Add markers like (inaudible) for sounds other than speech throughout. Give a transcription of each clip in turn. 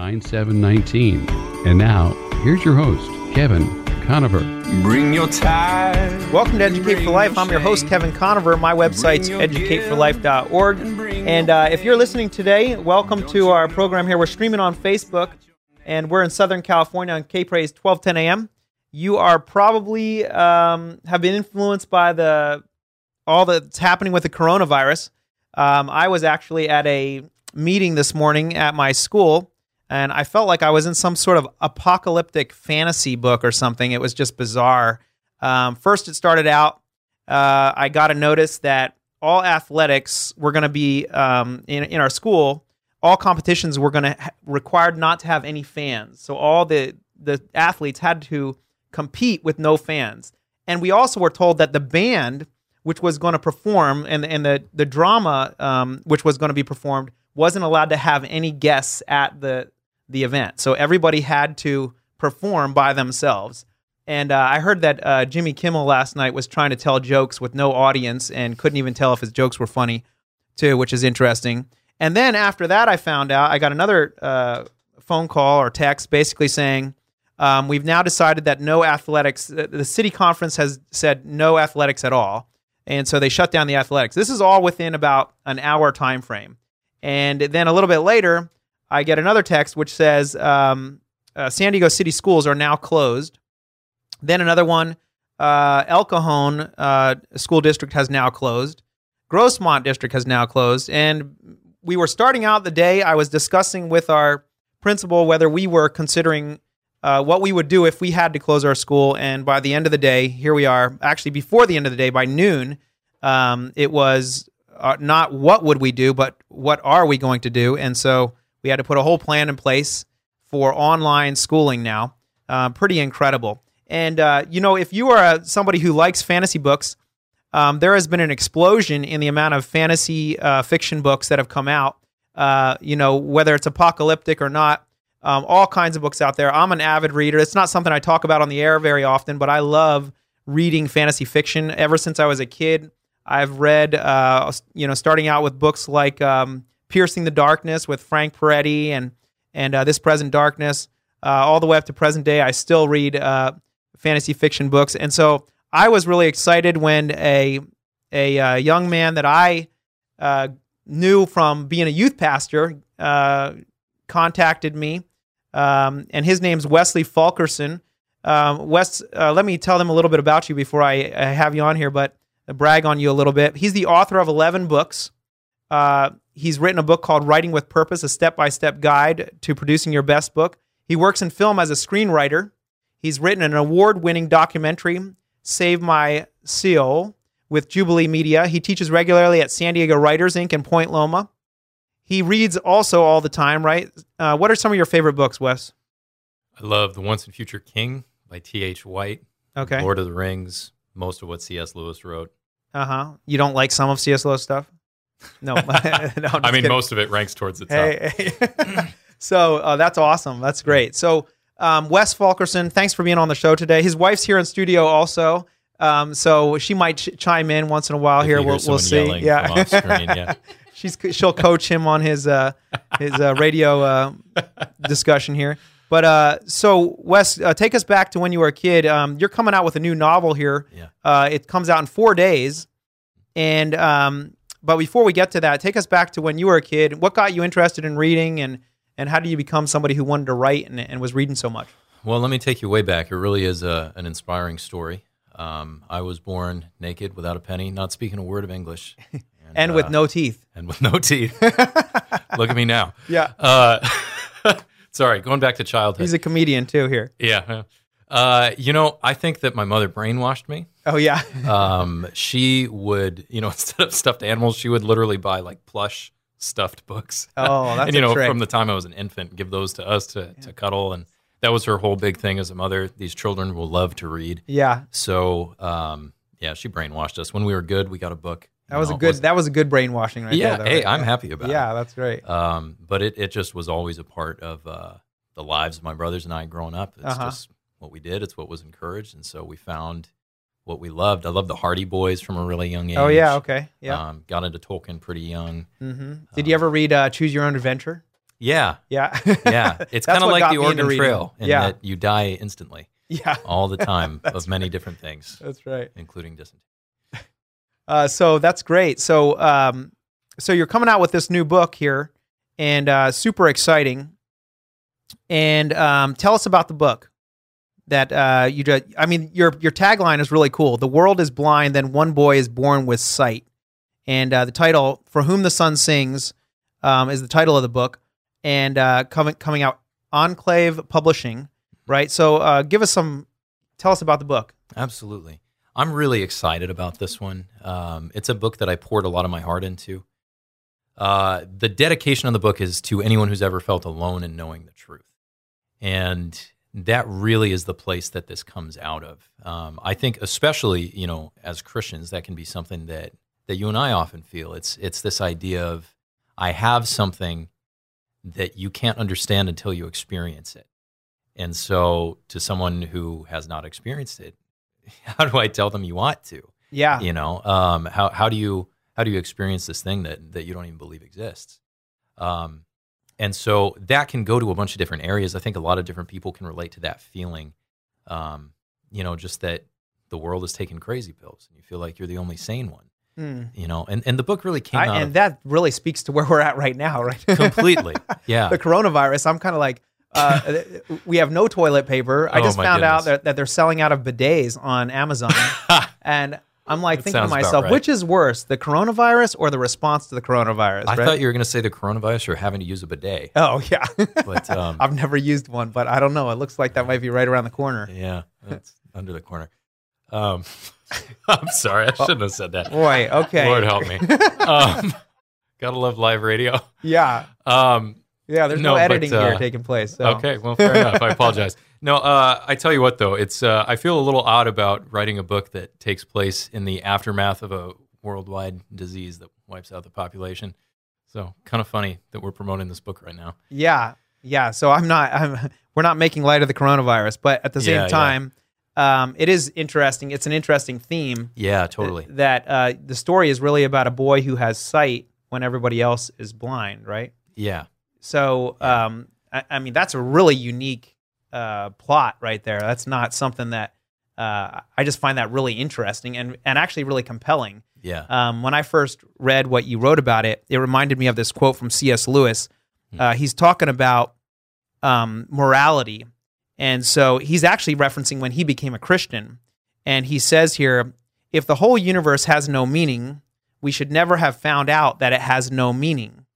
9719. And now, here's your host, Kevin Conover. Bring your tide. Welcome to Educate for Life. I'm your host, Kevin Conover. My website's educateforlife.org. And uh, if you're listening today, welcome to our program here. We're streaming on Facebook, and we're in Southern California on K Praise 1210 a.m. You are probably um, have been influenced by the all that's happening with the coronavirus. Um, I was actually at a meeting this morning at my school, and I felt like I was in some sort of apocalyptic fantasy book or something. It was just bizarre. Um, first, it started out, uh, I got a notice that all athletics were going to be um, in, in our school, all competitions were going to ha- required not to have any fans. So all the the athletes had to compete with no fans. And we also were told that the band, which was going to perform, and and the the drama, um, which was going to be performed, wasn't allowed to have any guests at the the event. So everybody had to perform by themselves. And uh, I heard that uh, Jimmy Kimmel last night was trying to tell jokes with no audience and couldn't even tell if his jokes were funny, too, which is interesting. And then after that, I found out I got another uh, phone call or text basically saying, um, We've now decided that no athletics, the city conference has said no athletics at all. And so they shut down the athletics. This is all within about an hour time frame. And then a little bit later, I get another text which says um, uh, San Diego City schools are now closed. Then another one, uh, El Cajon uh, School District has now closed. Grossmont District has now closed. And we were starting out the day, I was discussing with our principal whether we were considering uh, what we would do if we had to close our school. And by the end of the day, here we are. Actually, before the end of the day, by noon, um, it was uh, not what would we do, but what are we going to do? And so we had to put a whole plan in place for online schooling now. Uh, pretty incredible. And uh, you know, if you are somebody who likes fantasy books, um, there has been an explosion in the amount of fantasy uh, fiction books that have come out. Uh, you know, whether it's apocalyptic or not, um, all kinds of books out there. I'm an avid reader. It's not something I talk about on the air very often, but I love reading fantasy fiction. Ever since I was a kid, I've read, uh, you know, starting out with books like um, Piercing the Darkness with Frank Peretti and and uh, This Present Darkness, uh, all the way up to present day. I still read uh, fantasy fiction books, and so I was really excited when a a uh, young man that I uh, knew from being a youth pastor uh, contacted me, um, and his name's Wesley Fulkerson. Um, Wes, let me tell them a little bit about you before I, I have you on here, but brag on you a little bit. He's the author of 11 books. Uh, he's written a book called Writing with Purpose, a step by step guide to producing your best book. He works in film as a screenwriter. He's written an award winning documentary, Save My Seal, with Jubilee Media. He teaches regularly at San Diego Writers Ink. in Point Loma. He reads also all the time, right? Uh, what are some of your favorite books, Wes? I love The Once and Future King by T.H. White. Okay. Lord of the Rings, most of what C.S. Lewis wrote. Uh huh. You don't like some of C.S. Lewis stuff? No. (laughs) no I mean, kidding. most of it ranks towards the top. Hey, hey. (laughs) so uh, that's awesome. That's great. So, um, Wes Fulkerson, thanks for being on the show today. His wife's here in studio also. Um, so she might ch- chime in once in a while if here. We'll, we'll see. Yeah. Screen, yeah. (laughs) She's she'll coach him on his uh, his uh, radio uh, discussion here. But uh, so Wes, uh, take us back to when you were a kid. Um, you're coming out with a new novel here. Yeah. Uh, it comes out in four days, and um, but before we get to that, take us back to when you were a kid. What got you interested in reading, and and how did you become somebody who wanted to write and, and was reading so much? Well, let me take you way back. It really is a, an inspiring story. Um, I was born naked, without a penny, not speaking a word of English, and, (laughs) and with uh, no teeth. And with no teeth. (laughs) Look at me now. Yeah. Uh, (laughs) Sorry, going back to childhood. He's a comedian too here. Yeah. Uh, you know, I think that my mother brainwashed me. Oh yeah. (laughs) um, she would, you know, (laughs) instead of stuffed animals, she would literally buy like plush stuffed books. (laughs) Oh, that's and you know, trick. from the time I was an infant, give those to us to yeah. to cuddle, and that was her whole big thing as a mother. These children will love to read. Yeah. So, um, yeah, she brainwashed us. When we were good, we got a book. That was know, a good. Was, that was a good brainwashing, right yeah, there. Though, hey, right? I'm happy about yeah, it. Yeah, that's great. Um, but it, it just was always a part of uh, the lives of my brothers and I growing up. It's uh-huh. just what we did. It's what was encouraged, and so we found what we loved. I loved the Hardy Boys from a really young age. Oh yeah, okay, yeah. Um, got into Tolkien pretty young. Mm-hmm. Did um, you ever read uh, Choose Your Own Adventure? Yeah, Yeah. yeah. (laughs) It's kind of like the Oregon. Trail in Yeah. that you die instantly yeah. all the time (laughs) of many different things, (laughs) That's right. including dysentery. Uh, so that's great. So, um, so you're coming out with this new book here, and uh, super exciting. And um, tell us about the book that uh, you just. I mean, your your tagline is really cool. The world is blind, then one boy is born with sight. And uh, the title, "For Whom the Sun Sings," um, is the title of the book, and uh, coming coming out Enclave Publishing, right? So, uh, give us some. Tell us about the book. Absolutely. I'm really excited about this one. Um, it's a book that I poured a lot of my heart into. Uh, the dedication of the book is to anyone who's ever felt alone in knowing the truth. And that really is the place that this comes out of. Um, I think, especially, you know, as Christians, that can be something that, that you and I often feel. It's, it's this idea of, I have something that you can't understand until you experience it. And so, to someone who has not experienced it, (laughs) how do I tell them you want to? Yeah. You know, um, how how do you how do you experience this thing that that you don't even believe exists? Um, and so that can go to a bunch of different areas. I think a lot of different people can relate to that feeling. Um, you know, just that the world is taking crazy pills, and you feel like you're the only sane one. Mm. You know, and and the book really came I, out and of that really speaks to where we're at right now, right? (laughs) completely. Yeah, the coronavirus. I'm kind of like, uh, (laughs) we have no toilet paper. I Oh, just found out that, that they're selling out of bidets on Amazon, (laughs) and I'm like thinking to myself, right. which is worse, the coronavirus or the response to the coronavirus? I right? thought you were going to say the coronavirus or having to use a bidet, Oh yeah, but (laughs) um, I've never used one, but I don't know. It looks like that might be right around the corner. yeah, that's under the corner. Um, (laughs) I'm sorry, I shouldn't have said that. (laughs) Boy, okay. Lord help me. Um, gotta love live radio. Yeah, Um, yeah. There's no, No, but, editing here uh, taking place. So. Okay, well, fair enough. I apologize. No, uh, I tell you what, though, it's uh, I feel a little odd about writing a book that takes place in the aftermath of a worldwide disease that wipes out the population. So, kind of funny that we're promoting this book right now. Yeah, yeah. So I'm not. I'm. We're not making light of the coronavirus, but at the same Yeah, yeah. time, um, it is interesting. It's an interesting theme. Yeah, totally. That uh, the story is really about a boy who has sight when everybody else is blind, right? Yeah, So, um, I, I mean, that's a really unique uh, plot right there. That's not something that uh, I just find that really interesting and and actually really compelling. yeah, Um, when I first read what you wrote about it, it reminded me of this quote from C.S. Lewis. Uh, he's talking about um, morality. And so he's actually referencing when he became a Christian. And he says here if the whole universe has no meaning, we should never have found out that it has no meaning.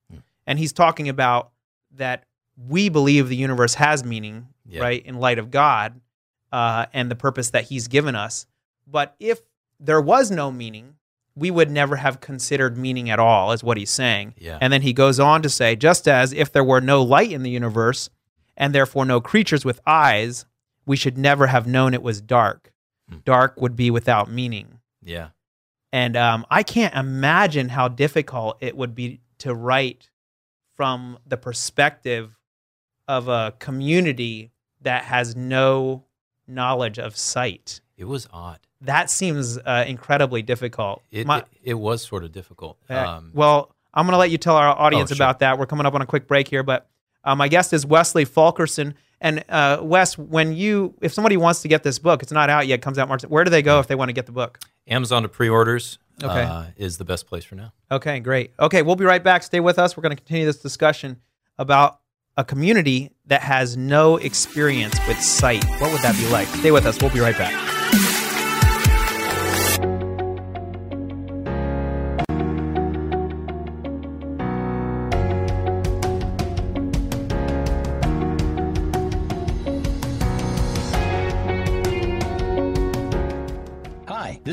And he's talking about that we believe the universe has meaning, Yeah. right, in light of God uh, and the purpose that he's given us. But if there was no meaning, we would never have considered meaning at all, is what he's saying. Yeah. And then he goes on to say, just as if there were no light in the universe, and therefore no creatures with eyes, we should never have known it was dark. Hmm. Dark would be without meaning. yeah, And um, I can't imagine how difficult it would be to write from the perspective of a community that has no knowledge of sight. it was odd. That seems uh, incredibly difficult. It, My- it, it was sort of difficult. Um, well, I'm going to let you tell our audience Oh, sure. about that. We're coming up on a quick break here, but uh, my guest is Wesley Fulkerson. And uh, Wes, when you, if somebody wants to get this book, it's not out yet, comes out March. Where do they go if they want to get the book? Amazon to pre-orders Okay. uh, is the best place for now. Okay, great. Okay, we'll be right back. Stay with us. We're going to continue this discussion about a community that has no experience with sight. What would that be like? Stay with us. We'll be right back.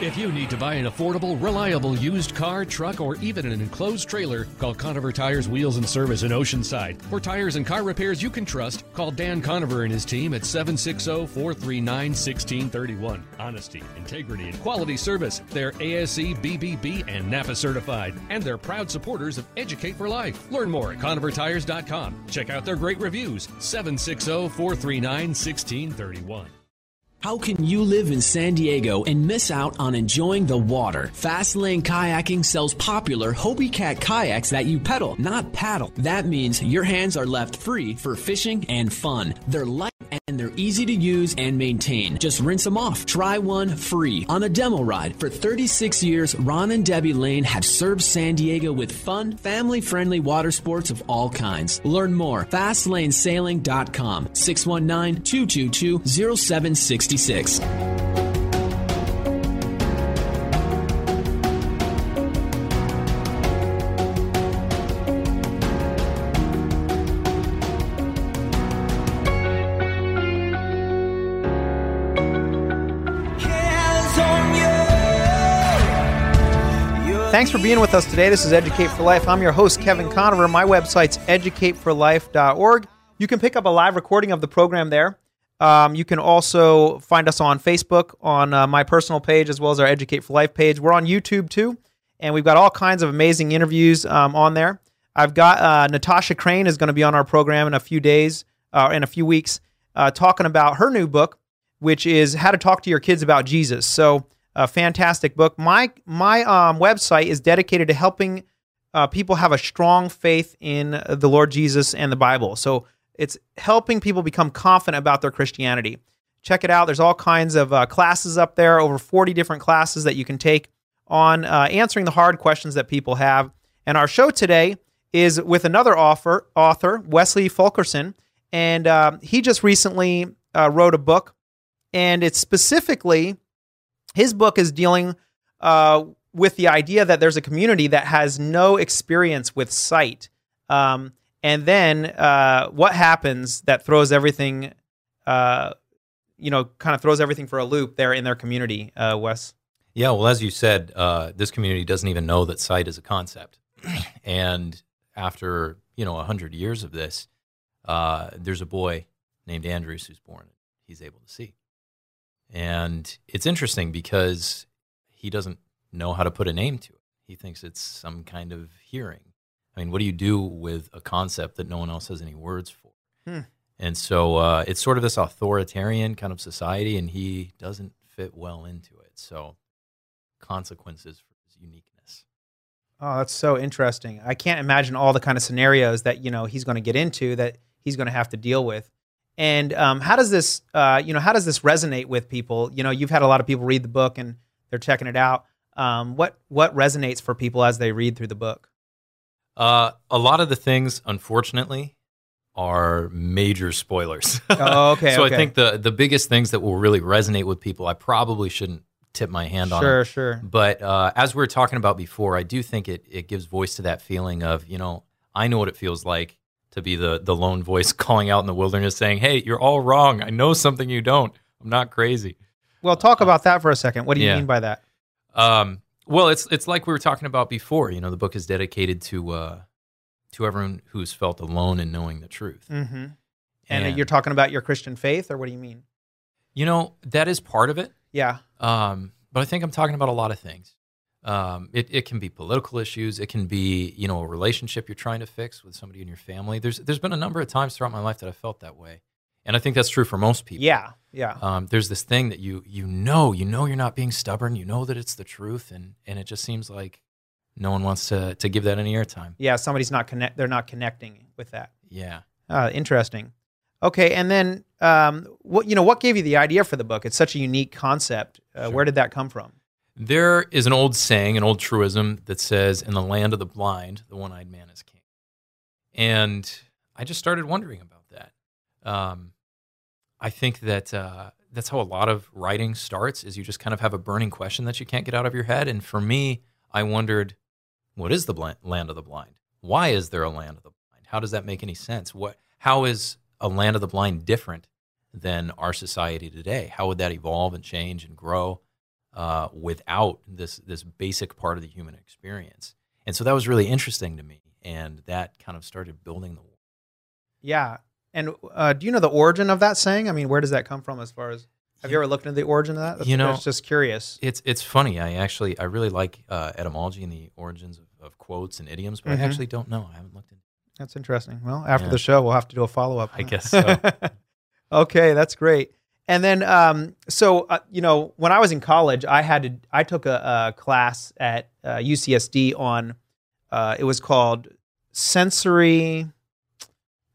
If you need to buy an affordable, reliable used car, truck, or even an enclosed trailer, call Conover Tires Wheels and Service in Oceanside. For tires and car repairs you can trust, call Dan Conover and his team at 760 439 1631. Honesty, integrity, and quality service. They're ASE, BBB, and NAPA certified, and they're proud supporters of Educate for Life. Learn more at ConoverTires.com. Check out their great reviews. 760 439 1631. How can you live in San Diego and miss out on enjoying the water? Fastlane Kayaking sells popular Hobie Cat kayaks that you pedal, not paddle. That means your hands are left free for fishing and fun. They're light and they're easy to use and maintain. Just rinse them off. Try one free on a demo ride. For 36 years, Ron and Debbie Lane have served San Diego with fun, family friendly water sports of all kinds. Learn more. FastlaneSailing.com 619 222 0760. 66. Thanks for being with us today. This is Educate for Life. I'm your host, Kevin Conover. My website's educateforlife.org. You can pick up a live recording of the program there. Um, you can also find us on Facebook, on uh, my personal page, as well as our Educate for Life page. We're on YouTube too, and we've got all kinds of amazing interviews um, on there. I've got uh, Natasha Crain is going to be on our program in a few days, uh, in a few weeks, uh, talking about her new book, which is How to Talk to Your Kids About Jesus. So, a fantastic book. My my um, website is dedicated to helping uh, people have a strong faith in the Lord Jesus and the Bible. So it's helping people become confident about their Christianity. Check it out. There's all kinds of uh, classes up there, over 40 different classes that you can take on uh, answering the hard questions that people have. And our show today is with another author, author Wesley Fulkerson, and uh, he just recently uh, wrote a book, and it's specifically his book is dealing uh, with the idea that there's a community that has no experience with sight. Um, and then uh, what happens that throws everything, uh, you know, kind of throws everything for a loop there in their community, uh, Wes? Yeah, well, as you said, uh, this community doesn't even know that sight is a concept. (clears throat) and after, you know, 100 years of this, uh, there's a boy named Andreas who's born. He's able to see. And it's interesting because he doesn't know how to put a name to it. He thinks it's some kind of hearing I mean, what do you do with a concept that no one else has any words for? Hmm. And so uh, it's sort of this authoritarian kind of society, and he doesn't fit well into it. So consequences for his uniqueness. Oh, that's so interesting. I can't imagine all the kind of scenarios that you know he's going to get into that he's going to have to deal with. And um, how does this, uh, you know, how does this resonate with people? You know, you've had a lot of people read the book and they're checking it out. Um, what what resonates for people as they read through the book? Uh, a lot of the things, unfortunately, are major spoilers. Oh, okay. (laughs) so okay. I think the the biggest things that will really resonate with people, I probably shouldn't tip my hand on. Sure, sure. But uh, as we were talking about before, I do think it it gives voice to that feeling of you know I know what it feels like to be the the lone voice (laughs) calling out in the wilderness, saying, "Hey, you're all wrong. I know something you don't. I'm not crazy." Well, talk about that for a second. What do you Yeah. mean by that? Um, well, it's it's like we were talking about before. You know, the book is dedicated to uh, to everyone who's felt alone in knowing the truth. Mm-hmm. And, you're talking about your Christian faith, or what do you mean? you know, that is part of it. Yeah. Um, but I think I'm talking about a lot of things. Um, it, it can be political issues. It can be, you know, a relationship you're trying to fix with somebody in your family. There's there's been a number of times throughout my life that I felt that way, and I think that's true for most people. Yeah. Yeah. Um, there's this thing that you you know you know you're not being stubborn. You know that it's the truth, and and it just seems like no one wants to to give that any airtime. yeah. Somebody's not connect. They're not connecting with that. Yeah. Uh, interesting. Okay, and then um, what you know? What gave you the idea for the book? It's such a unique concept. Uh, Sure. Where did that come from? There is an old saying, an old truism that says, "In the land of the blind, the one-eyed man is king." And I just started wondering about that. Um, I think that uh, that's how a lot of writing starts: is you just kind of have a burning question that you can't get out of your head. And for me, I wondered, what is the bl- land of the blind? Why is there a land of the blind? How does that make any sense? What? How is a land of the blind different than our society today? How would that evolve and change and grow? uh, without this this basic part of the human experience. And so that was really interesting to me, and that kind of started building the. Yeah. And uh, do you know the origin of that saying? I mean, where does that come from? As far as have you ever looked into the origin of that? That's, You know- just curious. It's it's funny. I actually I really like uh, etymology and the origins of, of quotes and idioms, but Mhm. I actually don't know. I haven't looked into. That's interesting. Well, after Yeah. the show, we'll have to do a follow up. I guess so. (laughs) okay, that's great. And then, um, so uh, you know, when I was in college, I had to. I took a, a class at uh, UCSD on. Uh, it was called sensory.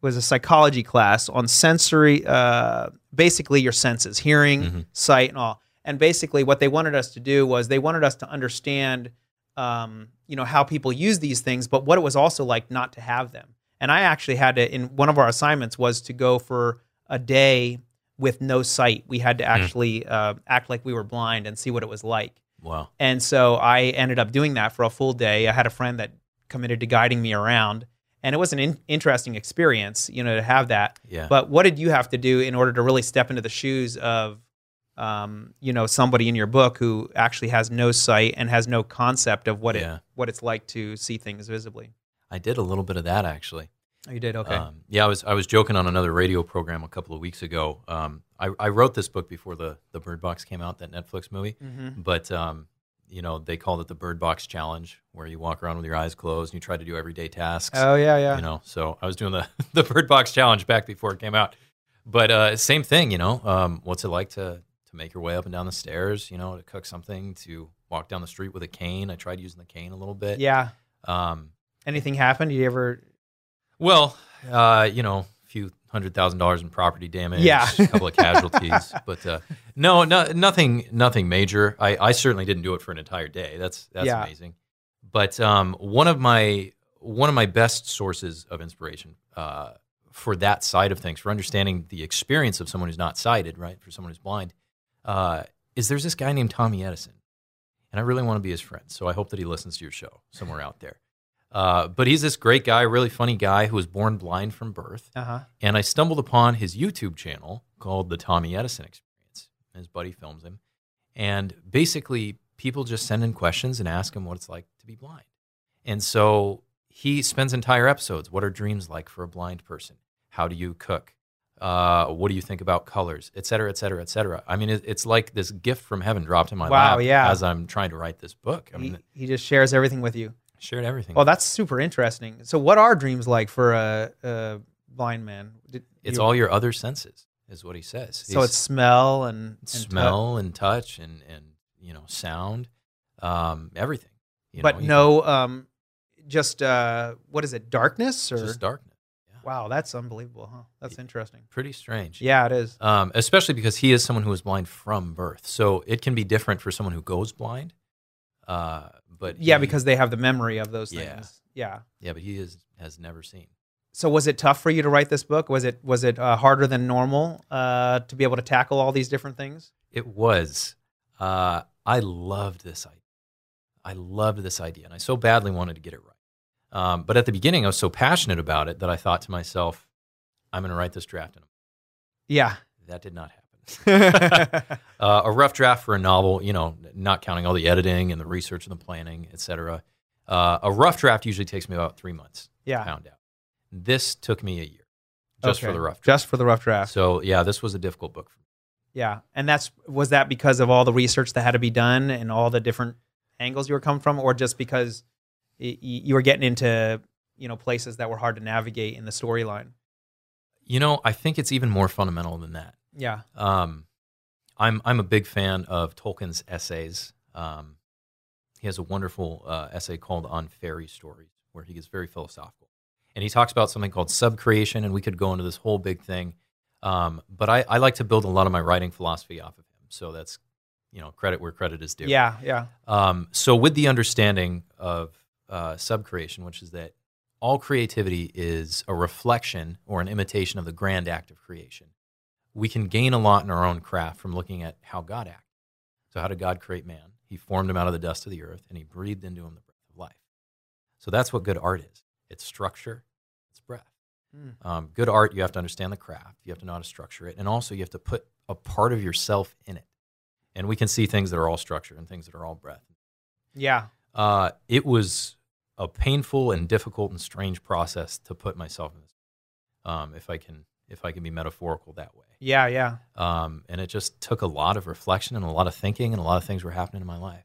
Was a psychology class on sensory, uh, basically your senses, hearing, Mhm. sight, and all. And basically, what they wanted us to do was they wanted us to understand, um, you know, how people use these things, but what it was also like not to have them. And I actually had to. In one of our assignments was to go for a day with no sight. We had to actually uh, act like we were blind and see what it was like. Wow. And so I ended up doing that for a full day. I had a friend that committed to guiding me around, and it was an in- interesting experience, you know, to have that. Yeah. But what did you have to do in order to really step into the shoes of, um, you know, somebody in your book who actually has no sight and has no concept of what Yeah. it what it's like to see things visibly? I did a little bit of that actually. Oh, you did okay. Um, yeah, I was I was joking on another radio program a couple of weeks ago. Um, I, I wrote this book before the the Bird Box came out, that Netflix movie. Mhm. But um, you know, they called it the Bird Box Challenge, where you walk around with your eyes closed and you try to do everyday tasks. Oh yeah, yeah. You know, so I was doing the (laughs) the Bird Box Challenge back before it came out. But uh, same thing, you know. Um, what's it like to to make your way up and down the stairs? You know, to cook something, to walk down the street with a cane. I tried using the cane a little bit. yeah. Um, Anything happened? Did you ever? Well, uh, you know, a few hundred thousand dollars in property damage, Yeah. a couple of casualties, (laughs) but uh, no, no, nothing, nothing major. I, I certainly didn't do it for an entire day. That's that's Yeah. amazing. But um, one of my one of my best sources of inspiration uh, for that side of things, for understanding the experience of someone who's not sighted, right, for someone who's blind, uh, is there's this guy named Tommy Edison, and I really want to be his friend. So I hope that he listens to your show somewhere out there. Uh, but he's this great guy, really funny guy who was born blind from birth. Uh huh. And I stumbled upon his YouTube channel called The Tommy Edison Experience. His buddy films him. And basically, people just send in questions and ask him what it's like to be blind. And so he spends entire episodes. What are dreams like for a blind person? How do you cook? Uh, what do you think about colors, et cetera, et cetera, et cetera? I mean, it, it's like this gift from heaven dropped in my Wow, lap yeah. as I'm trying to write this book. I mean, he, he just shares everything with you. Shared everything. Well, that's super interesting. So, what are dreams like for a, a blind man? Did it's you- all your other senses, is what he says. So He's- it's smell and, and smell and touch and and you know sound, um, everything. You but know, no, um, just uh, what is it? Darkness or just darkness. Yeah. wow, that's unbelievable, huh? That's interesting. Pretty strange. Yeah, it is. Um, especially because he is someone who is blind from birth, so it can be different for someone who goes blind. Uh, but Yeah, he- because they have the memory of those Yeah. things. Yeah. yeah, but he is has never seen. So was it tough for you to write this book? Was it was it uh, harder than normal uh, to be able to tackle all these different things? It was. Uh, I loved this idea. I loved this idea, and I so badly wanted to get it right. Um, but at the beginning, I was so passionate about it that I thought to myself, "I'm going to write this draft in a Yeah. That did not happen. (laughs) (laughs) uh, a rough draft for a novel, you know, not counting all the editing and the research and the planning, et cetera. Uh, a rough draft usually takes me about three months to yeah. pound out. This took me a year just for the rough draft. Just for the rough draft. So, yeah, this was a difficult book for me. Yeah, and that's was that because of all the research that had to be done and all the different angles you were coming from, or just because y- you were getting into you know places that were hard to navigate in the storyline? You know, I think it's even more fundamental than that. Yeah, Um, I'm I'm a big fan of Tolkien's essays. Um, he has a wonderful uh, essay called "On Fairy Stories," where he gets very philosophical, and he talks about something called subcreation. And we could go into this whole big thing, um, but I, I like to build a lot of my writing philosophy off of him. So that's you know credit where credit is due. yeah, yeah, Um, so with the understanding of uh, subcreation, which is that all creativity is a reflection or an imitation of the grand act of creation, we can gain a lot in our own craft from looking at how God acted. So how did God create man? He formed him out of the dust of the earth and he breathed into him the breath of life. So that's what good art is. It's structure, it's breath. Mm. Um, good art, you have to understand the craft. You have to know how to structure it, and also you have to put a part of yourself in it. and we can see things that are all structure and things that are all breath. Yeah. Uh, it was a painful and difficult and strange process to put myself in this. Um, if I can, if I can be metaphorical that way. Yeah. Yeah. Um, and it just took a lot of reflection and a lot of thinking, and a lot of things were happening in my life.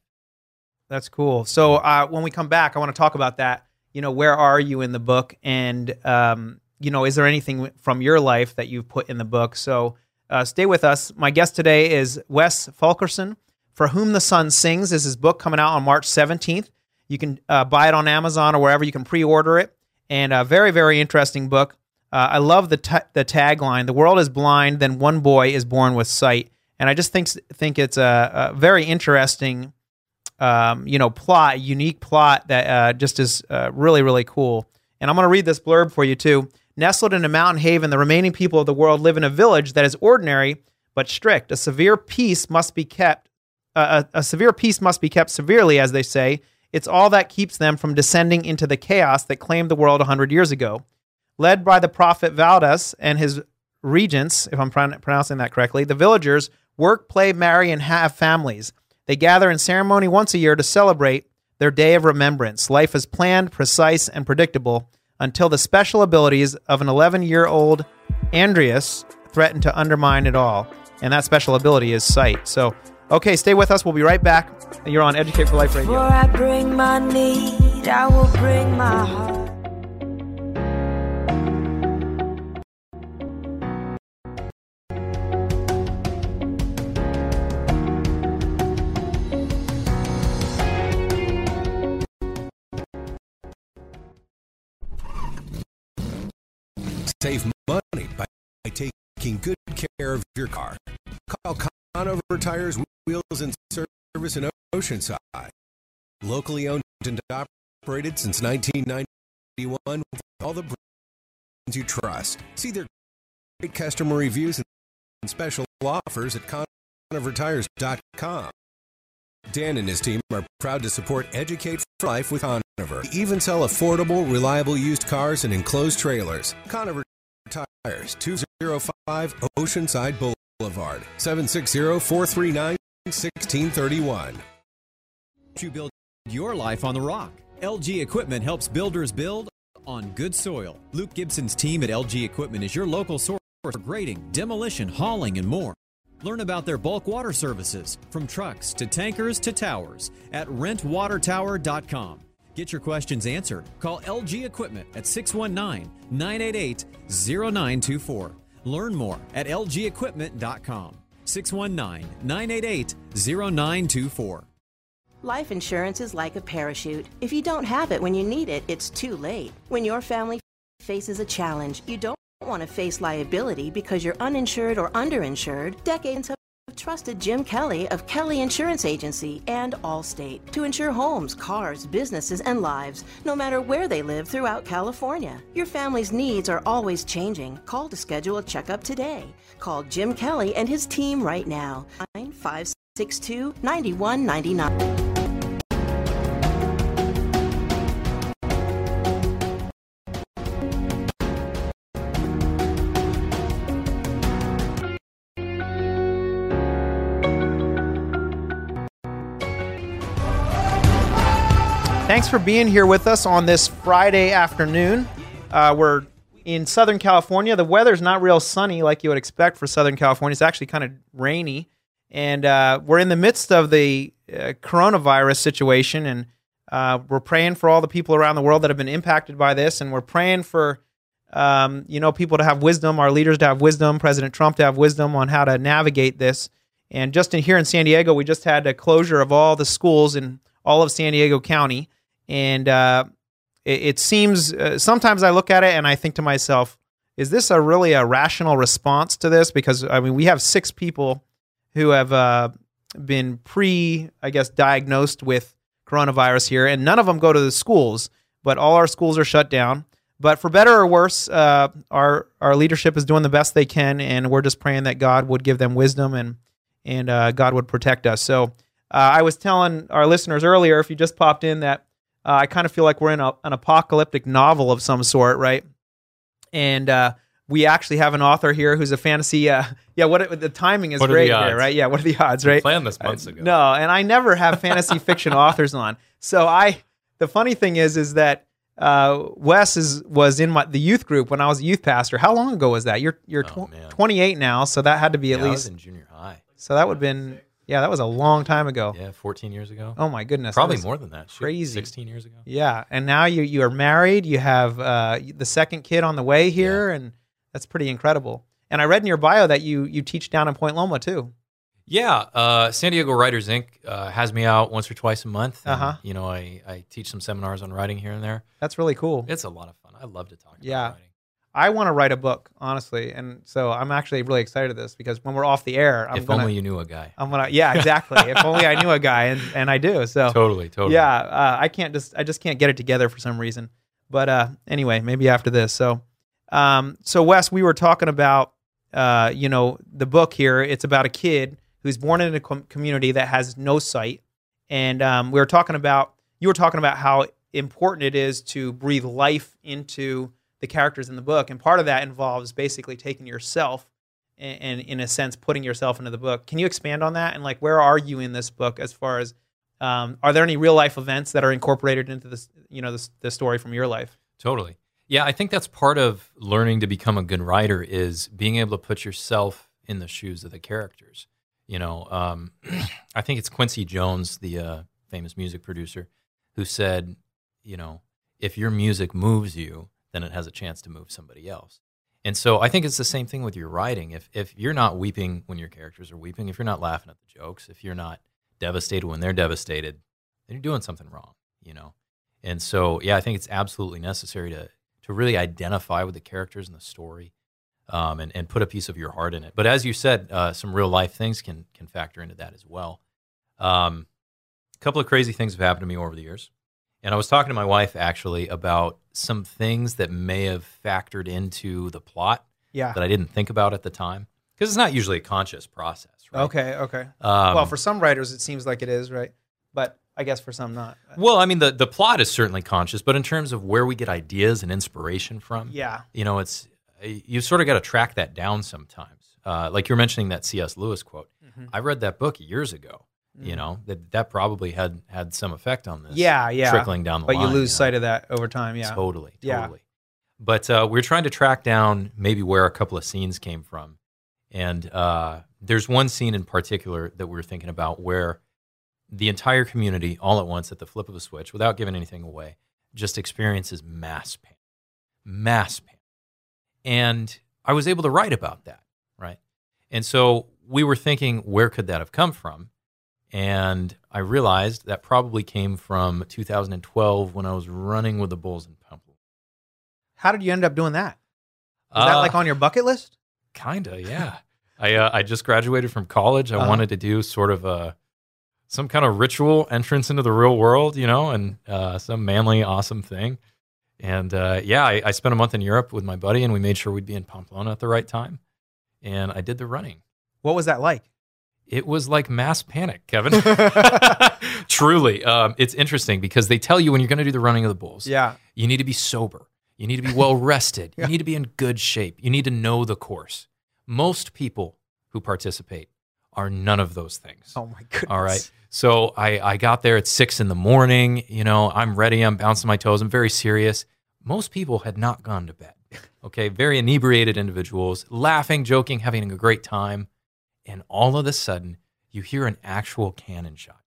That's cool. So uh, when we come back, I want to talk about that. You know, where are you in the book, and um, you know, is there anything from your life that you've put in the book? So uh, stay with us. My guest today is Wes Fulkerson. For Whom the Sun Sings is his book coming out on March 17th. You can uh, buy it on Amazon or wherever. You can pre-order it, and a very, very interesting book. Uh, I love the t- the tagline: "The world is blind, then one boy is born with sight." And I just think think it's a, a very interesting, um, you know, plot, unique plot that uh, just is uh, really, really cool. And I'm going to read this blurb for you too. Nestled in a mountain haven, the remaining people of the world live in a village that is ordinary but strict. A severe peace must be kept. Uh, a, a severe peace must be kept severely, as they say. It's all that keeps them from descending into the chaos that claimed the world a hundred years ago. Led by the prophet Valdas and his regents, if I'm pronouncing that correctly, the villagers work, play, marry, and have families. They gather in ceremony once a year to celebrate their day of remembrance. Life is planned, precise, and predictable until the special abilities of an 11 year old Andreas threaten to undermine it all. And that special ability is sight. So, okay, stay with us. We'll be right back. You're on Educate for Life Radio. Save money by taking good care of your car. Call Conover Tires, Wheels, and Service in Oceanside. Locally owned and operated since 1991 with all the brands you trust. See their great customer reviews and special offers at ConoverTires.com. Dan and his team are proud to support Educate for Life with Conover. They even sell affordable, reliable used cars and enclosed trailers. Conover Tires, 205 Oceanside Boulevard, 760-439-1631. You build your life on the rock. LG Equipment helps builders build on good soil. Luke Gibson's team at LG Equipment is your local source for grading, demolition, hauling, and more. Learn about their bulk water services, from trucks to tankers to towers, at rentwatertower.com. Get your questions answered. Call LG Equipment at 619 988 0924. Learn more at lgequipment.com. 619 988 0924. Life insurance is like a parachute. If you don't have it when you need it, it's too late. When your family faces a challenge, you don't want to face liability because you're uninsured or underinsured. Decades have trusted Jim Kelly of Kelly Insurance Agency and Allstate to insure homes, cars, businesses, and lives, no matter where they live throughout California. Your family's needs are always changing. Call to schedule a checkup today. Call Jim Kelly and his team right now. 562 9199. Thanks for being here with us on this Friday afternoon. Uh, we're in Southern California. The weather's not real sunny like you would expect for Southern California. It's actually kind of rainy. And uh, we're in the midst of the uh, coronavirus situation. And uh, we're praying for all the people around the world that have been impacted by this. And we're praying for, um, you know, people to have wisdom, our leaders to have wisdom, President Trump to have wisdom on how to navigate this. And just in here in San Diego, we just had a closure of all the schools in all of San Diego County and uh, it, it, seems uh, sometimes I look at it and I think to myself, is this a really a rational response to this? Because I mean, we have six people who have uh, been pre, I guess, diagnosed with coronavirus here, and none of them go to the schools, but all our schools are shut down. But for better or worse, uh, our our leadership is doing the best they can, and we're just praying that God would give them wisdom and and uh, God would protect us. So uh, I was telling our listeners earlier, if you just popped in, that uh, I kind of feel like we're in a, an apocalyptic novel of some sort, right? And uh, we actually have an author here who's a fantasy. Uh, (laughs) yeah, what the timing is What great here, right? Yeah, what are the odds, right? planned this months ago. No, and I never have fantasy (laughs) fiction authors on. So I, the funny thing is, is that uh, Wes is was in my the youth group when I was a youth pastor. How long ago was that? You're you're tw- 28 now, so that had to be at Yeah, I least was in junior high. So that would have been yeah, that was a long time ago. Yeah, 14 years ago. Oh my goodness, Probably more than that. Shoot, Crazy. 16 years ago. Yeah, and now you you are married. You have uh, the second kid on the way here, and that's pretty incredible. And I read in your bio that you you teach down in Point Loma too. Yeah, uh, San Diego Writers Ink. Uh, has me out once or twice a month. and, Uh-huh. You know, I, I teach some seminars on writing here and there. That's really cool. It's a lot of fun. I love to talk. Yeah. I want to write a book, honestly, and so I'm actually really excited to this because when we're off the air, I'm if gonna, only you knew a guy. I'm gonna, yeah, exactly. if (laughs) only I knew a guy, and, and I do. So Totally, totally. Yeah, uh, I can't just, I just can't get it together for some reason. But uh, anyway, maybe after this. So, um, so Wes, we were talking about, uh, you know, the book here. It's about a kid who's born in a com- community that has no sight, and um, we were talking about, you were talking about how important it is to breathe life into the characters in the book, and part of that involves basically taking yourself and, and in a sense putting yourself into the book. Can you expand on that? And like, where are you in this book as far as um, are there any real life events that are incorporated into this, you know, this, this story from your life? Totally. Yeah, I think that's part of learning to become a good writer is being able to put yourself in the shoes of the characters. You know, um, (clears throat) I think it's Quincy Jones, the uh, famous music producer, who said, you know, if your music moves you, then it has a chance to move somebody else. And so I think it's the same thing with your writing. If if you're not weeping when your characters are weeping, if you're not laughing at the jokes, if you're not devastated when they're devastated, then you're doing something wrong, you know. And so, yeah, I think it's absolutely necessary to to really identify with the characters and the story, um, and and put a piece of your heart in it. But as you said, uh, some real life things can can factor into that as well. Um, a couple of crazy things have happened to me over the years, and I was talking to my wife actually about some things that may have factored into the plot Yeah. that I didn't think about at the time because it's not usually a conscious process. Right? Okay, okay. Um, well, for some writers, it seems like it is, right? But I guess for some, not. Well, I mean, the, the plot is certainly conscious, but in terms of where we get ideas and inspiration from, Yeah. you know, it's you sort of got to track that down sometimes. Uh, like you're mentioning that C.S. Lewis quote. Mhm. I read that book years ago. You Mhm. know that that probably had had some effect on this. Yeah, yeah. trickling down the but line. But you lose know? sight of that over time. Yeah. Totally, Yeah. totally. But uh, we're trying to track down maybe where a couple of scenes came from. And uh, there's one scene in particular that we were thinking about where the entire community, all at once, at the flip of a switch, without giving anything away, just experiences mass pain. Mass pain. And I was able to write about that, right? And so we were thinking, where could that have come from? And I realized that probably came from 2012 when I was running with the Bulls in Pamplona. How did you end up doing that? Is that Uh, like on your bucket list? Kinda, yeah. I uh, I just graduated from college. I Uh-huh. wanted to do sort of a some kind of ritual entrance into the real world, you know, and uh, some manly, awesome thing. And uh, yeah, I, I spent a month in Europe with my buddy, and we made sure we'd be in Pamplona at the right time. And I did the running. What was that like? It was like mass panic, Kevin. (laughs) (laughs) Truly, um, it's interesting because they tell you when you're going to do the running of the bulls, Yeah. you need to be sober. You need to be well rested. You need to be in good shape. You need to know the course. Most people who participate are none of those things. Oh my goodness. All right. So I, I got there at six in the morning. You know, I'm ready. I'm bouncing my toes. I'm very serious. Most people had not gone to bed. Okay. Very inebriated individuals, laughing, joking, having a great time. And all of a sudden, you hear an actual cannon shot.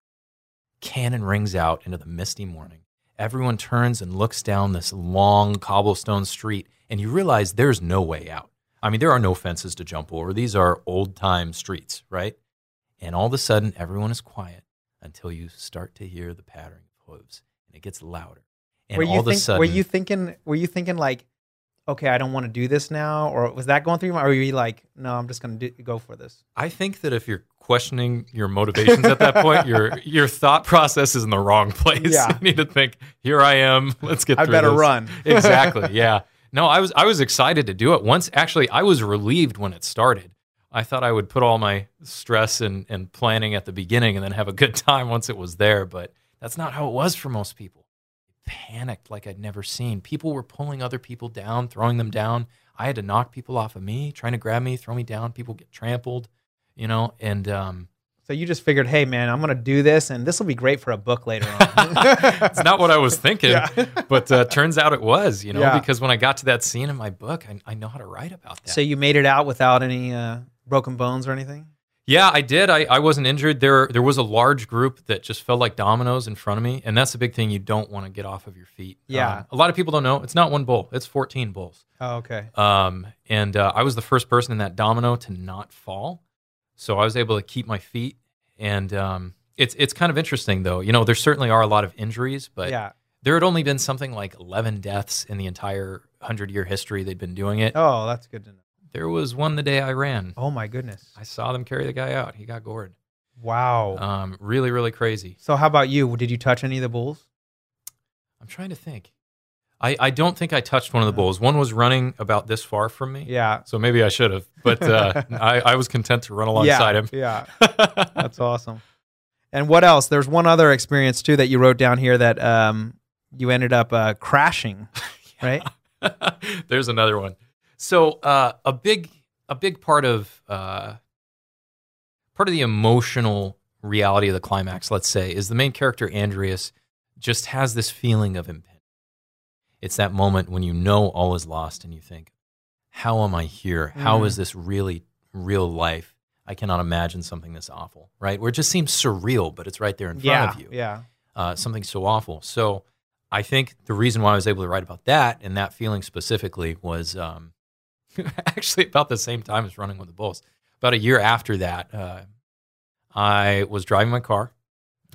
Cannon rings out into the misty morning. Everyone turns and looks down this long cobblestone street, and you realize there's no way out. I mean, there are no fences to jump over. These are old time streets, right? And all of a sudden, everyone is quiet until you start to hear the pattering of hooves, and it gets louder. And were all you of a sudden, were you thinking were you thinking like, okay, I don't want to do this now, or was that going through your mind? Or were you like, no, I'm just going to go for this? I think that if you're questioning your motivations at that point, your (laughs) your thought process is in the wrong place. Yeah. (laughs) you need to think, here I am. Let's get. I better this." run. (laughs) exactly. Yeah. No, I was I was excited to do it. Once actually, I was relieved when it started. I thought I would put all my stress and, and planning at the beginning and then have a good time once it was there. But that's not how it was for most people. Panicked like I'd never seen. People were pulling other people down, throwing them down. I had to knock people off of me, trying to grab me, throw me down. People get trampled, you know, and um, So you just figured, hey man, I'm gonna do this, and this will be great for a book later on. (laughs) (laughs) it's not what I was thinking, Yeah. but uh, turns out it was, you know, Yeah. because when I got to that scene in my book, I, I know how to write about that. so you made it out without any uh, broken bones or anything? Yeah, I did. I, I wasn't injured. There there was a large group that just fell like dominoes in front of me, and that's the big thing. You don't want to get off of your feet. Yeah. Um, a lot of people don't know. It's not one bull. It's 14 bulls. Oh, okay. Um, and uh, I was the first person in that domino to not fall, so I was able to keep my feet. And um, it's it's kind of interesting though. You know, there certainly are a lot of injuries, but Yeah. there had only been something like 11 deaths in the entire hundred year history they'd been doing it. Oh, that's good to know. There was one the day I ran. Oh my goodness. I saw them carry the guy out. He got gored. Wow. Um, really, really crazy. so how about you? Did you touch any of the bulls? I'm trying to think. I, I don't think I touched one of the bulls. One was running about this far from me. Yeah. So maybe I should have, but uh, (laughs) I, I was content to run alongside yeah, him. Yeah. (laughs) That's awesome. And what else? There's one other experience too that you wrote down here that um, you ended up uh, crashing, (laughs) right? There's another one. So uh, a big a big part of uh, part of the emotional reality of the climax, let's say, is the main character Andreas just has this feeling of impending. It's that moment when you know all is lost and you think, "How am I here? How Mm. is this really real life? I cannot imagine something this awful." Right? Where it just seems surreal, but it's right there in front yeah. of you Yeah. uh, something so awful. So I think the reason why I was able to write about that and that feeling specifically was um, (laughs) actually about the same time as running with the Bulls. About a year after that, uh, I was driving my car.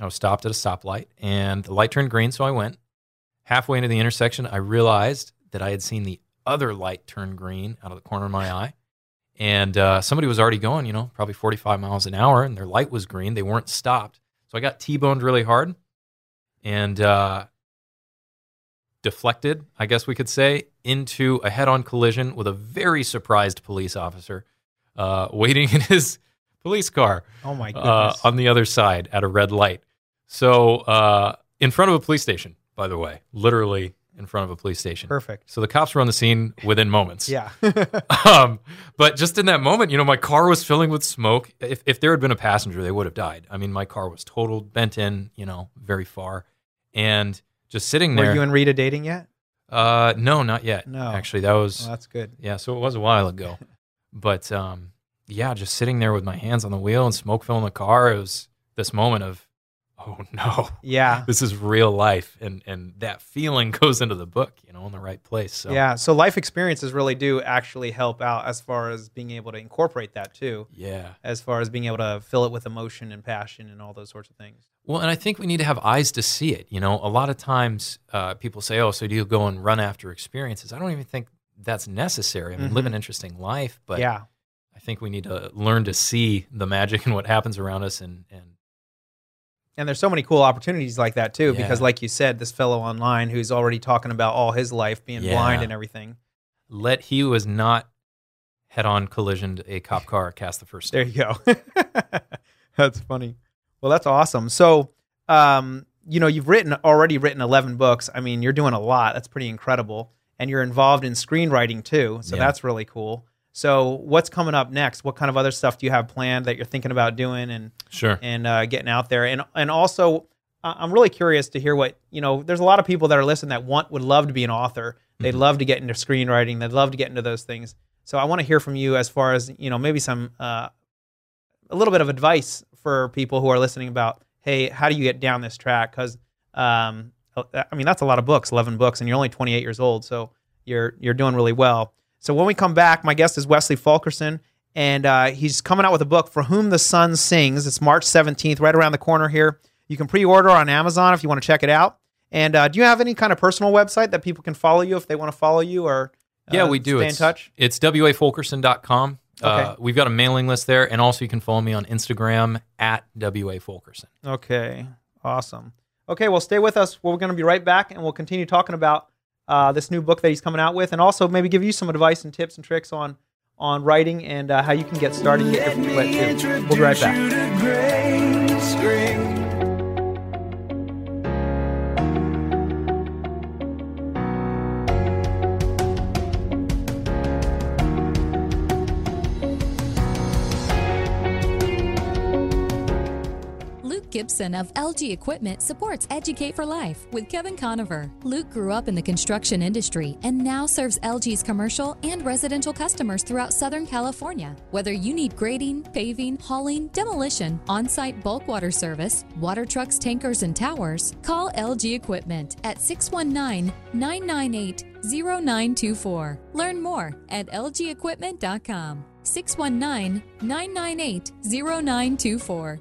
I was stopped at a stoplight and the light turned green, so I went. Halfway into the intersection, I realized that I had seen the other light turn green out of the corner of my eye. And uh, somebody was already going, you know, probably 45 miles an hour, and their light was green. They weren't stopped. So I got T boned really hard and uh, deflected, I guess we could say, into a head on collision with a very surprised police officer uh, (laughs) waiting in his police car Oh my uh, on the other side at a red light. So, uh, in front of a police station, by the way, literally in front of a police station. Perfect. So the cops were on the scene within moments. Yeah. (laughs) (laughs) um, but just in that moment, you know, my car was filling with smoke. If, if there had been a passenger, they would have died. I mean, my car was totaled, bent in, you know, very far. And just sitting there. Were you and Rita dating yet? uh, no, not yet. No. Actually, that was. Well, that's good. Yeah, so it was a while ago. (laughs) but um, yeah, just sitting there with my hands on the wheel and smoke filling the car, it was this moment of, oh (laughs) no, Yeah. this is real life, and and that feeling (laughs) goes into the book, you know, in the right place. So Yeah. So life experiences really do actually help out as far as being able to incorporate that too. yeah. As far as being able to fill it with emotion and passion and all those sorts of things. Well, and I think we need to have eyes to see it. You know, a lot of times uh, people say, "Oh, so do you go and run after experiences?" I don't even think that's necessary. I mean, live Mhm. an interesting life, but yeah. I think we need to learn to see the magic (laughs) in what happens around us, and and And there's so many cool opportunities like that too, because like you said, this fellow online who's already talking about all his life being blind and everything. let he was not head-on collisioned a cop car cast the first. There you go. (laughs) that's funny. Well, that's awesome. So, um, you know, you've written already written 11 books. I mean, you're doing a lot. That's pretty incredible. And you're involved in screenwriting too. So Yeah. that's really cool. So, what's coming up next? What kind of other stuff do you have planned that you're thinking about doing and Sure. and uh, getting out there? And and also, I'm really curious to hear what you know. There's a lot of people that are listening that want would love to be an author. They'd Mm-hmm. love to get into screenwriting. They'd love to get into those things. So I want to hear from you as far as you know, maybe some uh, a little bit of advice for people who are listening about, hey, how do you get down this track? Because um, I mean, that's a lot of books, 11 books, and you're only 28 years old, so you're you're doing really well. So when we come back, my guest is Wesley Fulkerson, and uh, he's coming out with a book, For Whom the Sun Sings. It's March 17th, right around the corner here. You can pre-order on Amazon if you want to check it out. And uh, do you have any kind of personal website that people can follow you if they want to follow you or uh, Yeah, we do. stay in touch? It's wafulkerson.com. Uh, Okay. we've got a mailing list there, and also you can follow me on Instagram at wafulkerson. Okay, awesome. Okay, well, stay with us. We're going to be right back, and we'll continue talking about uh, this new book that he's coming out with, and also maybe give you some advice and tips and tricks on on writing and uh, how you can get started and get too. We'll be right back. Gibson of LG Equipment supports Educate for Life with Kevin Conover. Luke grew up in the construction industry and now serves LG's commercial and residential customers throughout Southern California. Whether you need grading, paving, hauling, demolition, on site bulk water service, water trucks, tankers, and towers, call LG Equipment at 619 998 0924. Learn more at lgequipment.com. 619 998 0924.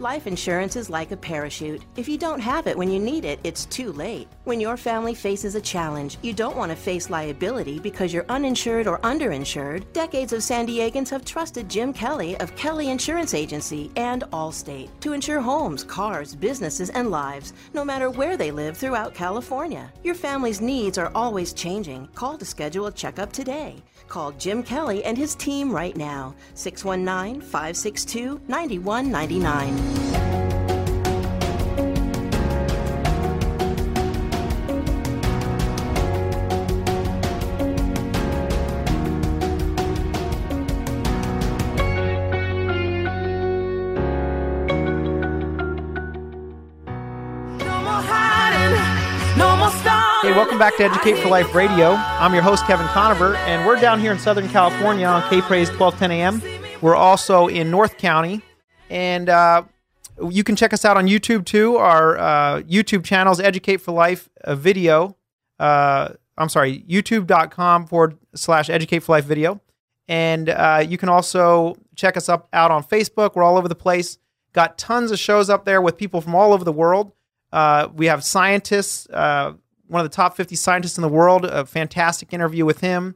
Life insurance is like a parachute. If you don't have it when you need it, it's too late. When your family faces a challenge, you don't want to face liability because you're uninsured or underinsured. Decades of San Diegans have trusted Jim Kelly of Kelly Insurance Agency and Allstate to insure homes, cars, businesses, and lives, no matter where they live throughout California. Your family's needs are always changing. Call to schedule a checkup today. Call Jim Kelly and his team right now, 619 562 9199. Hey, welcome back to Educate for Life Radio. I'm your host, Kevin Conover, and we're down here in Southern California on K Praise 1210 AM. We're also in North County, and uh, you can check us out on YouTube too. Our uh, YouTube channels, Educate for Life uh, video. Uh, I'm sorry, youtube.com forward slash Educate for Life video. And uh, you can also check us up out on Facebook. We're all over the place. Got tons of shows up there with people from all over the world. Uh, we have scientists, uh, one of the top 50 scientists in the world, a fantastic interview with him.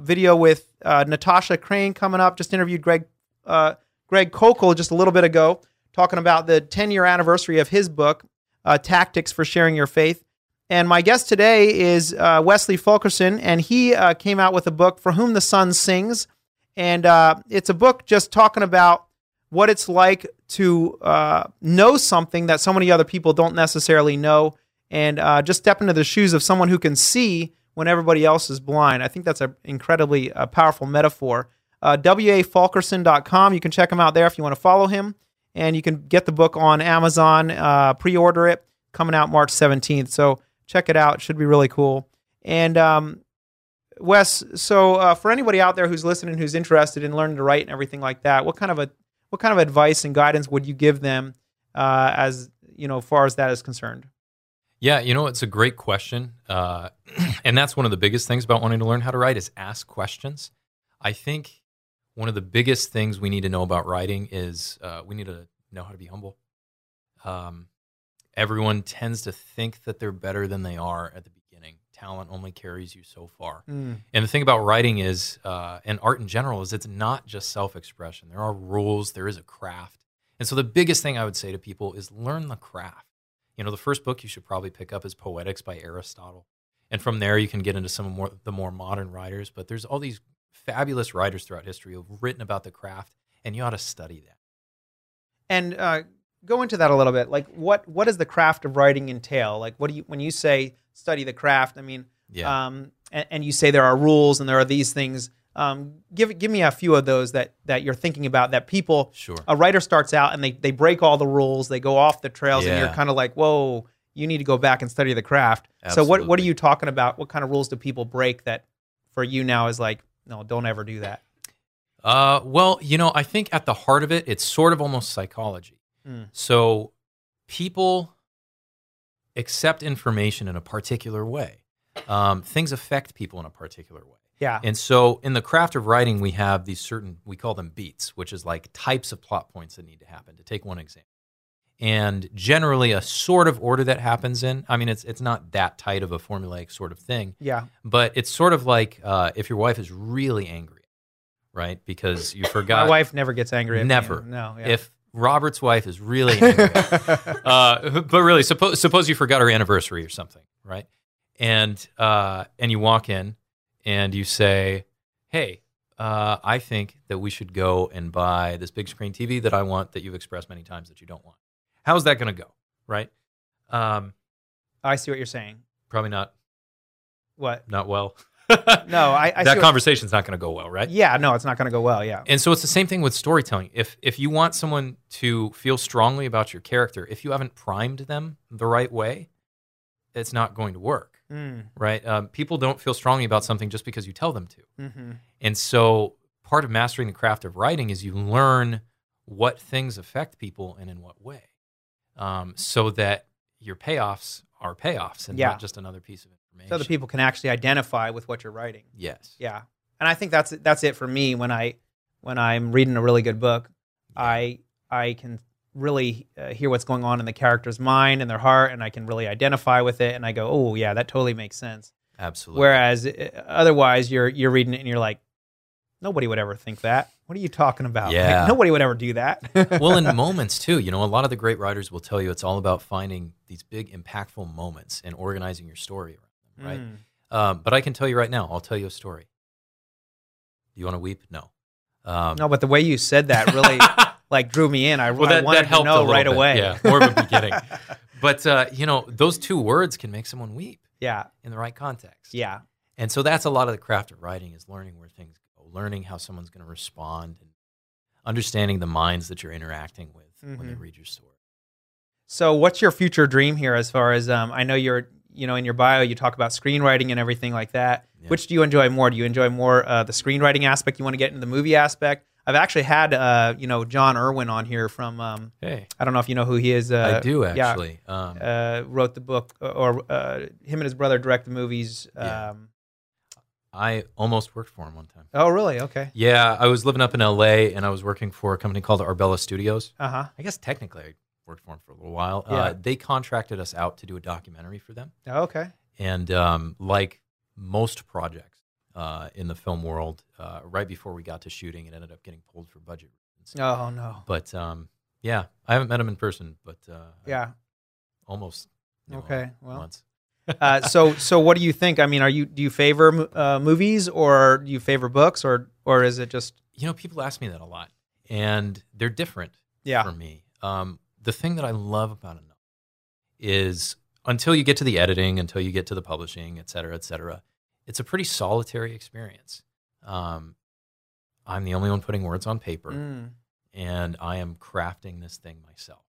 Video with Natasha Crain coming up. Just interviewed Greg Greg Koukl just a little bit ago, talking about the 10 year anniversary of his book, uh, Tactics for Sharing Your Faith. And my guest today is uh, Wesley Fulkerson, and he uh, came out with a book, For Whom the Sun Sings. And uh, it's a book just talking about what it's like to uh, know something that so many other people don't necessarily know, and uh, just step into the shoes of someone who can see when everybody else is blind. I think that's an incredibly powerful metaphor. Uh, WAFulkerson.com. You can check him out there if you want to follow him. And you can get the book on Amazon, uh, pre order it, coming out March 17th. So check it out. Should be really cool. And um, Wes, so uh, for anybody out there who's listening, who's interested in learning to write and everything like that, what kind of a what kind of advice and guidance would you give them uh, as you know, far as that is concerned? Yeah, you know, it's a great question. Uh, (clears throat) and that's one of the biggest things about wanting to learn how to write is ask questions. I think one of the biggest things we need to know about writing is uh, we need to know how to be humble. Um, everyone tends to think that they're better than they are at the beginning. Talent only carries you so far. Mm. And the thing about writing is, uh, and art in general, is it's not just self expression. There are rules, there is a craft. And so the biggest thing I would say to people is learn the craft. You know, the first book you should probably pick up is Poetics by Aristotle. And from there, you can get into some of more the more modern writers. But there's all these fabulous writers throughout history who've written about the craft, and you ought to study that. And uh, go into that a little bit. Like, what what does the craft of writing entail? Like, what do you when you say study the craft? I mean, Yeah. um, and, and you say there are rules and there are these things. Um, give give me a few of those that that you're thinking about that people. Sure. A writer starts out and they they break all the rules. They go off the trails, and you're kind of like, whoa. You need to go back and study the craft. So what what are you talking about? What kind of rules do people break that for you now is like, no, don't ever do that. Uh, well, you know, I think at the heart of it, it's sort of almost psychology. Mm. So people accept information in a particular way. Um, things affect people in a particular way. Yeah. And so in the craft of writing, we have these certain, we call them beats, which is like types of plot points that need to happen. To take one example. And generally, a sort of order that happens in, I mean, it's, it's not that tight of a formulaic sort of thing. Yeah. But it's sort of like uh, if your wife is really angry, right? Because you forgot. My wife never gets angry. At me. Never. No. Yeah. If Robert's wife is really angry. (laughs) uh, but really, suppose suppose you forgot her anniversary or something, right? And uh, and you walk in and you say, "Hey, uh, I think that we should go and buy this big screen TV that I want that you've expressed many times that you don't want." How's that going to go, right? Um, I see what you're saying. probably not What? not well. (laughs) No, I, I see that conversation's not going to go well, right? Yeah, no, it's not going to go well. Yeah. And so it's the same thing with storytelling. If if you want someone to feel strongly about your character, if you haven't primed them the right way, it's not going to work, Mm. right? Um, people don't feel strongly about something just because you tell them to. Mm-hmm. And so part of mastering the craft of writing is you learn what things affect people and in what way, um, so that your payoffs are payoffs and Yeah. not just another piece of information. So that people can actually identify with what you're writing. Yes. Yeah, and I think that's that's it for me when I when I'm reading a really good book, I I can really uh, hear what's going on in the character's mind and their heart, and I can really identify with it, and I go, oh yeah, that totally makes sense. Absolutely. Whereas uh, otherwise, you're you're reading it and you're like, nobody would ever think that. What are you talking about? Like, Yeah. nobody would ever do that. (laughs) well, in moments too, you know, a lot of the great writers will tell you it's all about finding these big, impactful moments and organizing your story around them, right? Mm. Um, but I can tell you right now, I'll tell you a story. Do you want to weep? No. Um, no, but the way you said that really (laughs) like drew me in. I, well, I wanted that to know right bit. away. Yeah, more of a beginning. (laughs) but uh, you know, those two words can make someone weep. Yeah. In the right context. Yeah. And so that's a lot of the craft of writing is learning where things go, learning how someone's going to respond, and understanding the minds that you're interacting with when they Mhm. read your story. So, what's your future dream here? As far as um, I know, you're you know in your bio you talk about screenwriting and everything like that. Which do you enjoy more? Do you enjoy more uh, the screenwriting aspect? You want to get into the movie aspect? I've actually had uh, you know Jon Erwin on here from. Um, Hey. I don't know if you know who he is. Uh, I do, yeah, actually. Um, uh, wrote the book, or uh, him and his brother direct the movies. Yeah. Um, I almost worked for him one time. oh, really? Okay. Yeah, I was living up in LA and I was working for a company called Arbella Studios. Uh huh. I guess technically I worked for him for a little while. Yeah. Uh, they contracted us out to do a documentary for them. Oh, okay. And um, like most projects uh, in the film world, uh, right before we got to shooting, it ended up getting pulled for budget reasons. Oh no. But um, yeah, I haven't met him in person, but uh, Yeah. almost. knew him Okay. Well. once. Uh, so so what do you think? I mean, are you do you favor uh, movies or do you favor books or or is it just You know, people ask me that a lot, and they're different Yeah. for me. Um, the thing that I love about a novel is until you get to the editing, until you get to the publishing, et cetera, et cetera, it's a pretty solitary experience. Um, I'm the only one putting words on paper, Mm. and I am crafting this thing myself.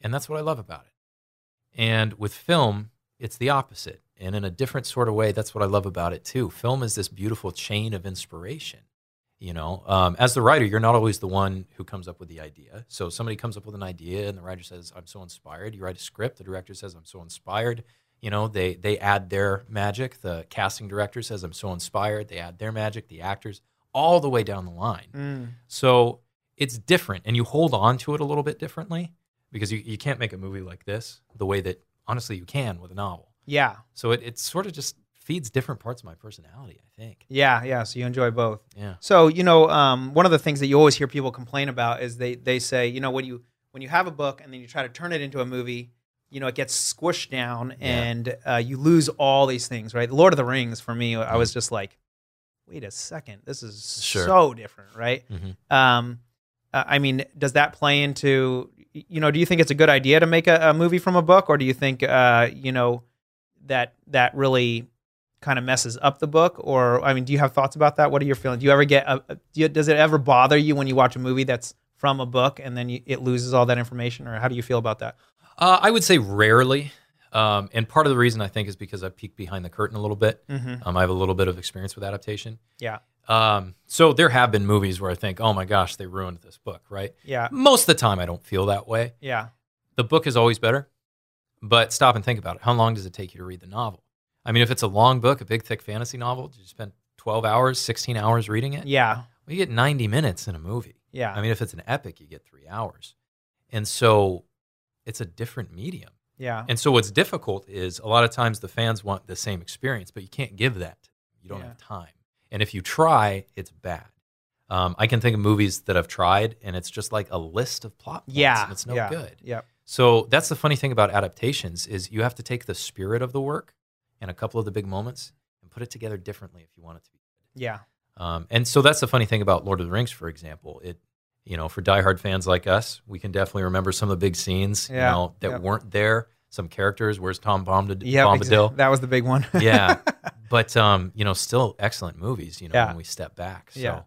And that's what I love about it. And with film, it's the opposite. And in a different sort of way, that's what I love about it too. Film is this beautiful chain of inspiration. You know, um, as the writer, you're not always the one who comes up with the idea. So somebody comes up with an idea, and the writer says, "I'm so inspired." You write a script. The director says, "I'm so inspired." You know, they they add their magic. The casting director says, "I'm so inspired." They add their magic. The actors, all the way down the line. Mm. So it's different, and you hold on to it a little bit differently because you, you can't make a movie like this the way that honestly you can with a novel. Yeah. So it, it sort of just feeds different parts of my personality, I think. Yeah, yeah. So you enjoy both. Yeah. So you know, um, one of the things that you always hear people complain about is they they say, you know, when you when you have a book and then you try to turn it into a movie, you know, it gets squished down and uh, you lose all these things, right? Lord of the Rings for me, I was just like, wait a second, this is Mm-hmm. Sure. so different, right? Mhm. Um, uh, I mean, does that play into you know? Do you think it's a good idea to make a, a movie from a book, or do you think uh, you know that that really kind of messes up the book? Or I mean, do you have thoughts about that? What are your feelings? Do you ever get? A, a- do you, does it ever bother you when you watch a movie that's from a book and then you, it loses all that information, or how do you feel about that? Uh, I would say rarely. Um, and part of the reason I think is because I peek behind the curtain a little bit. Mhm. Um, I have a little bit of experience with adaptation. Yeah. Um, so there have been movies where I think, oh my gosh, they ruined this book, right? Yeah. Most of the time, I don't feel that way. Yeah. The book is always better, but stop and think about it. How long does it take you to read the novel? I mean, if it's a long book, a big, thick fantasy novel, do you spend 12 hours, 16 hours reading it? Yeah. Well, you get 90 minutes in a movie. Yeah. I mean, if it's an epic, you get three hours. And so it's a different medium. Yeah. And so what's difficult is a lot of times the fans want the same experience, but you can't give that. You don't Yeah. have time. And if you try, it's bad. Um, I can think of movies that I've tried, and it's just like a list of plot points, Yeah, and it's no yeah, good. yep. So that's the funny thing about adaptations is you have to take the spirit of the work and a couple of the big moments and put it together differently if you want it to be. Good. Yeah. Um, and so that's the funny thing about Lord of the Rings, for example. It, you know, for diehard fans like us, we can definitely remember some of the big scenes, Yeah, you know, that yep. weren't there. Some characters. Where's Tom Bombadil? Yeah, Bombadil? that was the big one. (laughs) yeah, (laughs) but um, you know, still excellent movies. You know, Yeah. when we step back. So, Yeah.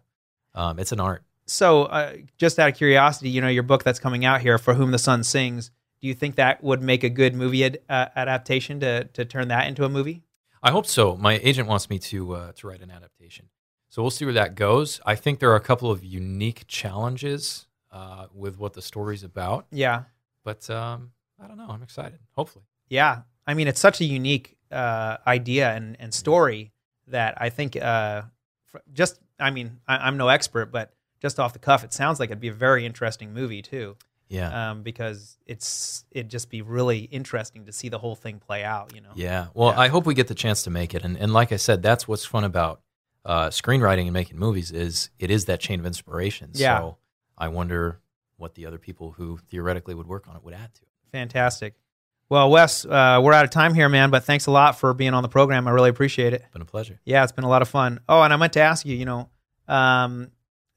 um, it's an art. So, uh, just out of curiosity, you know, your book that's coming out here, "For Whom the Sun Sings," do you think that would make a good movie ad- uh, adaptation to to turn that into a movie? I hope so. My agent wants me to uh, to write an adaptation, so we'll see where that goes. I think there are a couple of unique challenges uh, with what the story's about. Yeah. but um, I don't know. I'm excited. Hopefully, Yeah, I mean, it's such a unique uh, idea and, and story that I think uh, just, I mean, I, I'm no expert, but just off the cuff, it sounds like it'd be a very interesting movie too. Yeah. Um, because it's it'd just be really interesting to see the whole thing play out. You know. yeah. Well, I hope we get the chance to make it, and and like I said, that's what's fun about uh, screenwriting and making movies is it is that chain of inspiration. Yeah. So I wonder what the other people who theoretically would work on it would add to it. Fantastic. Well, Wes, uh, we're out of time here, man. But thanks a lot for being on the program. I really appreciate it. Been a pleasure. Yeah, it's been a lot of fun. Oh, and I meant to ask you, you know, um,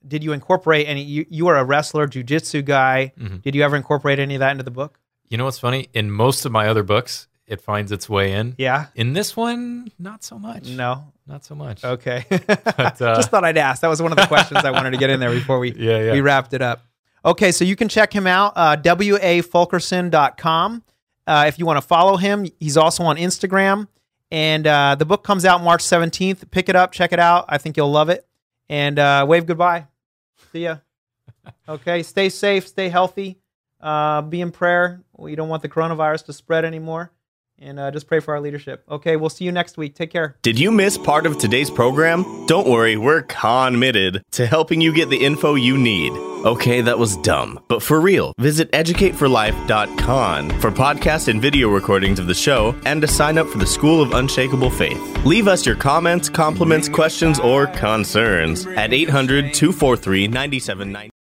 did you incorporate any? You, you were a wrestler, jujitsu guy. Mhm. Did you ever incorporate any of that into the book? You know what's funny? In most of my other books, it finds its way in. Yeah. In this one, not so much. No, not so much. Okay. But, (laughs) uh, Just thought I'd ask. That was one of the questions I wanted to get in there before we (laughs) Yeah, yeah. we wrapped it up. Okay, so you can check him out, uh, wafulkerson.com. Uh, if you want to follow him, he's also on Instagram. And uh, the book comes out March 17th. Pick it up, check it out. I think you'll love it. And uh, wave goodbye. See ya. (laughs) Okay, stay safe, stay healthy, uh, be in prayer. We don't want the coronavirus to spread anymore. And uh, just pray for our leadership. Okay, we'll see you next week. Take care. Did you miss part of today's program? Don't worry, we're committed to helping you get the info you need. Okay, that was dumb. But for real, visit educateforlife.com for podcast and video recordings of the show and to sign up for the School of Unshakable Faith. Leave us your comments, compliments, questions, or concerns at 800 243 9790.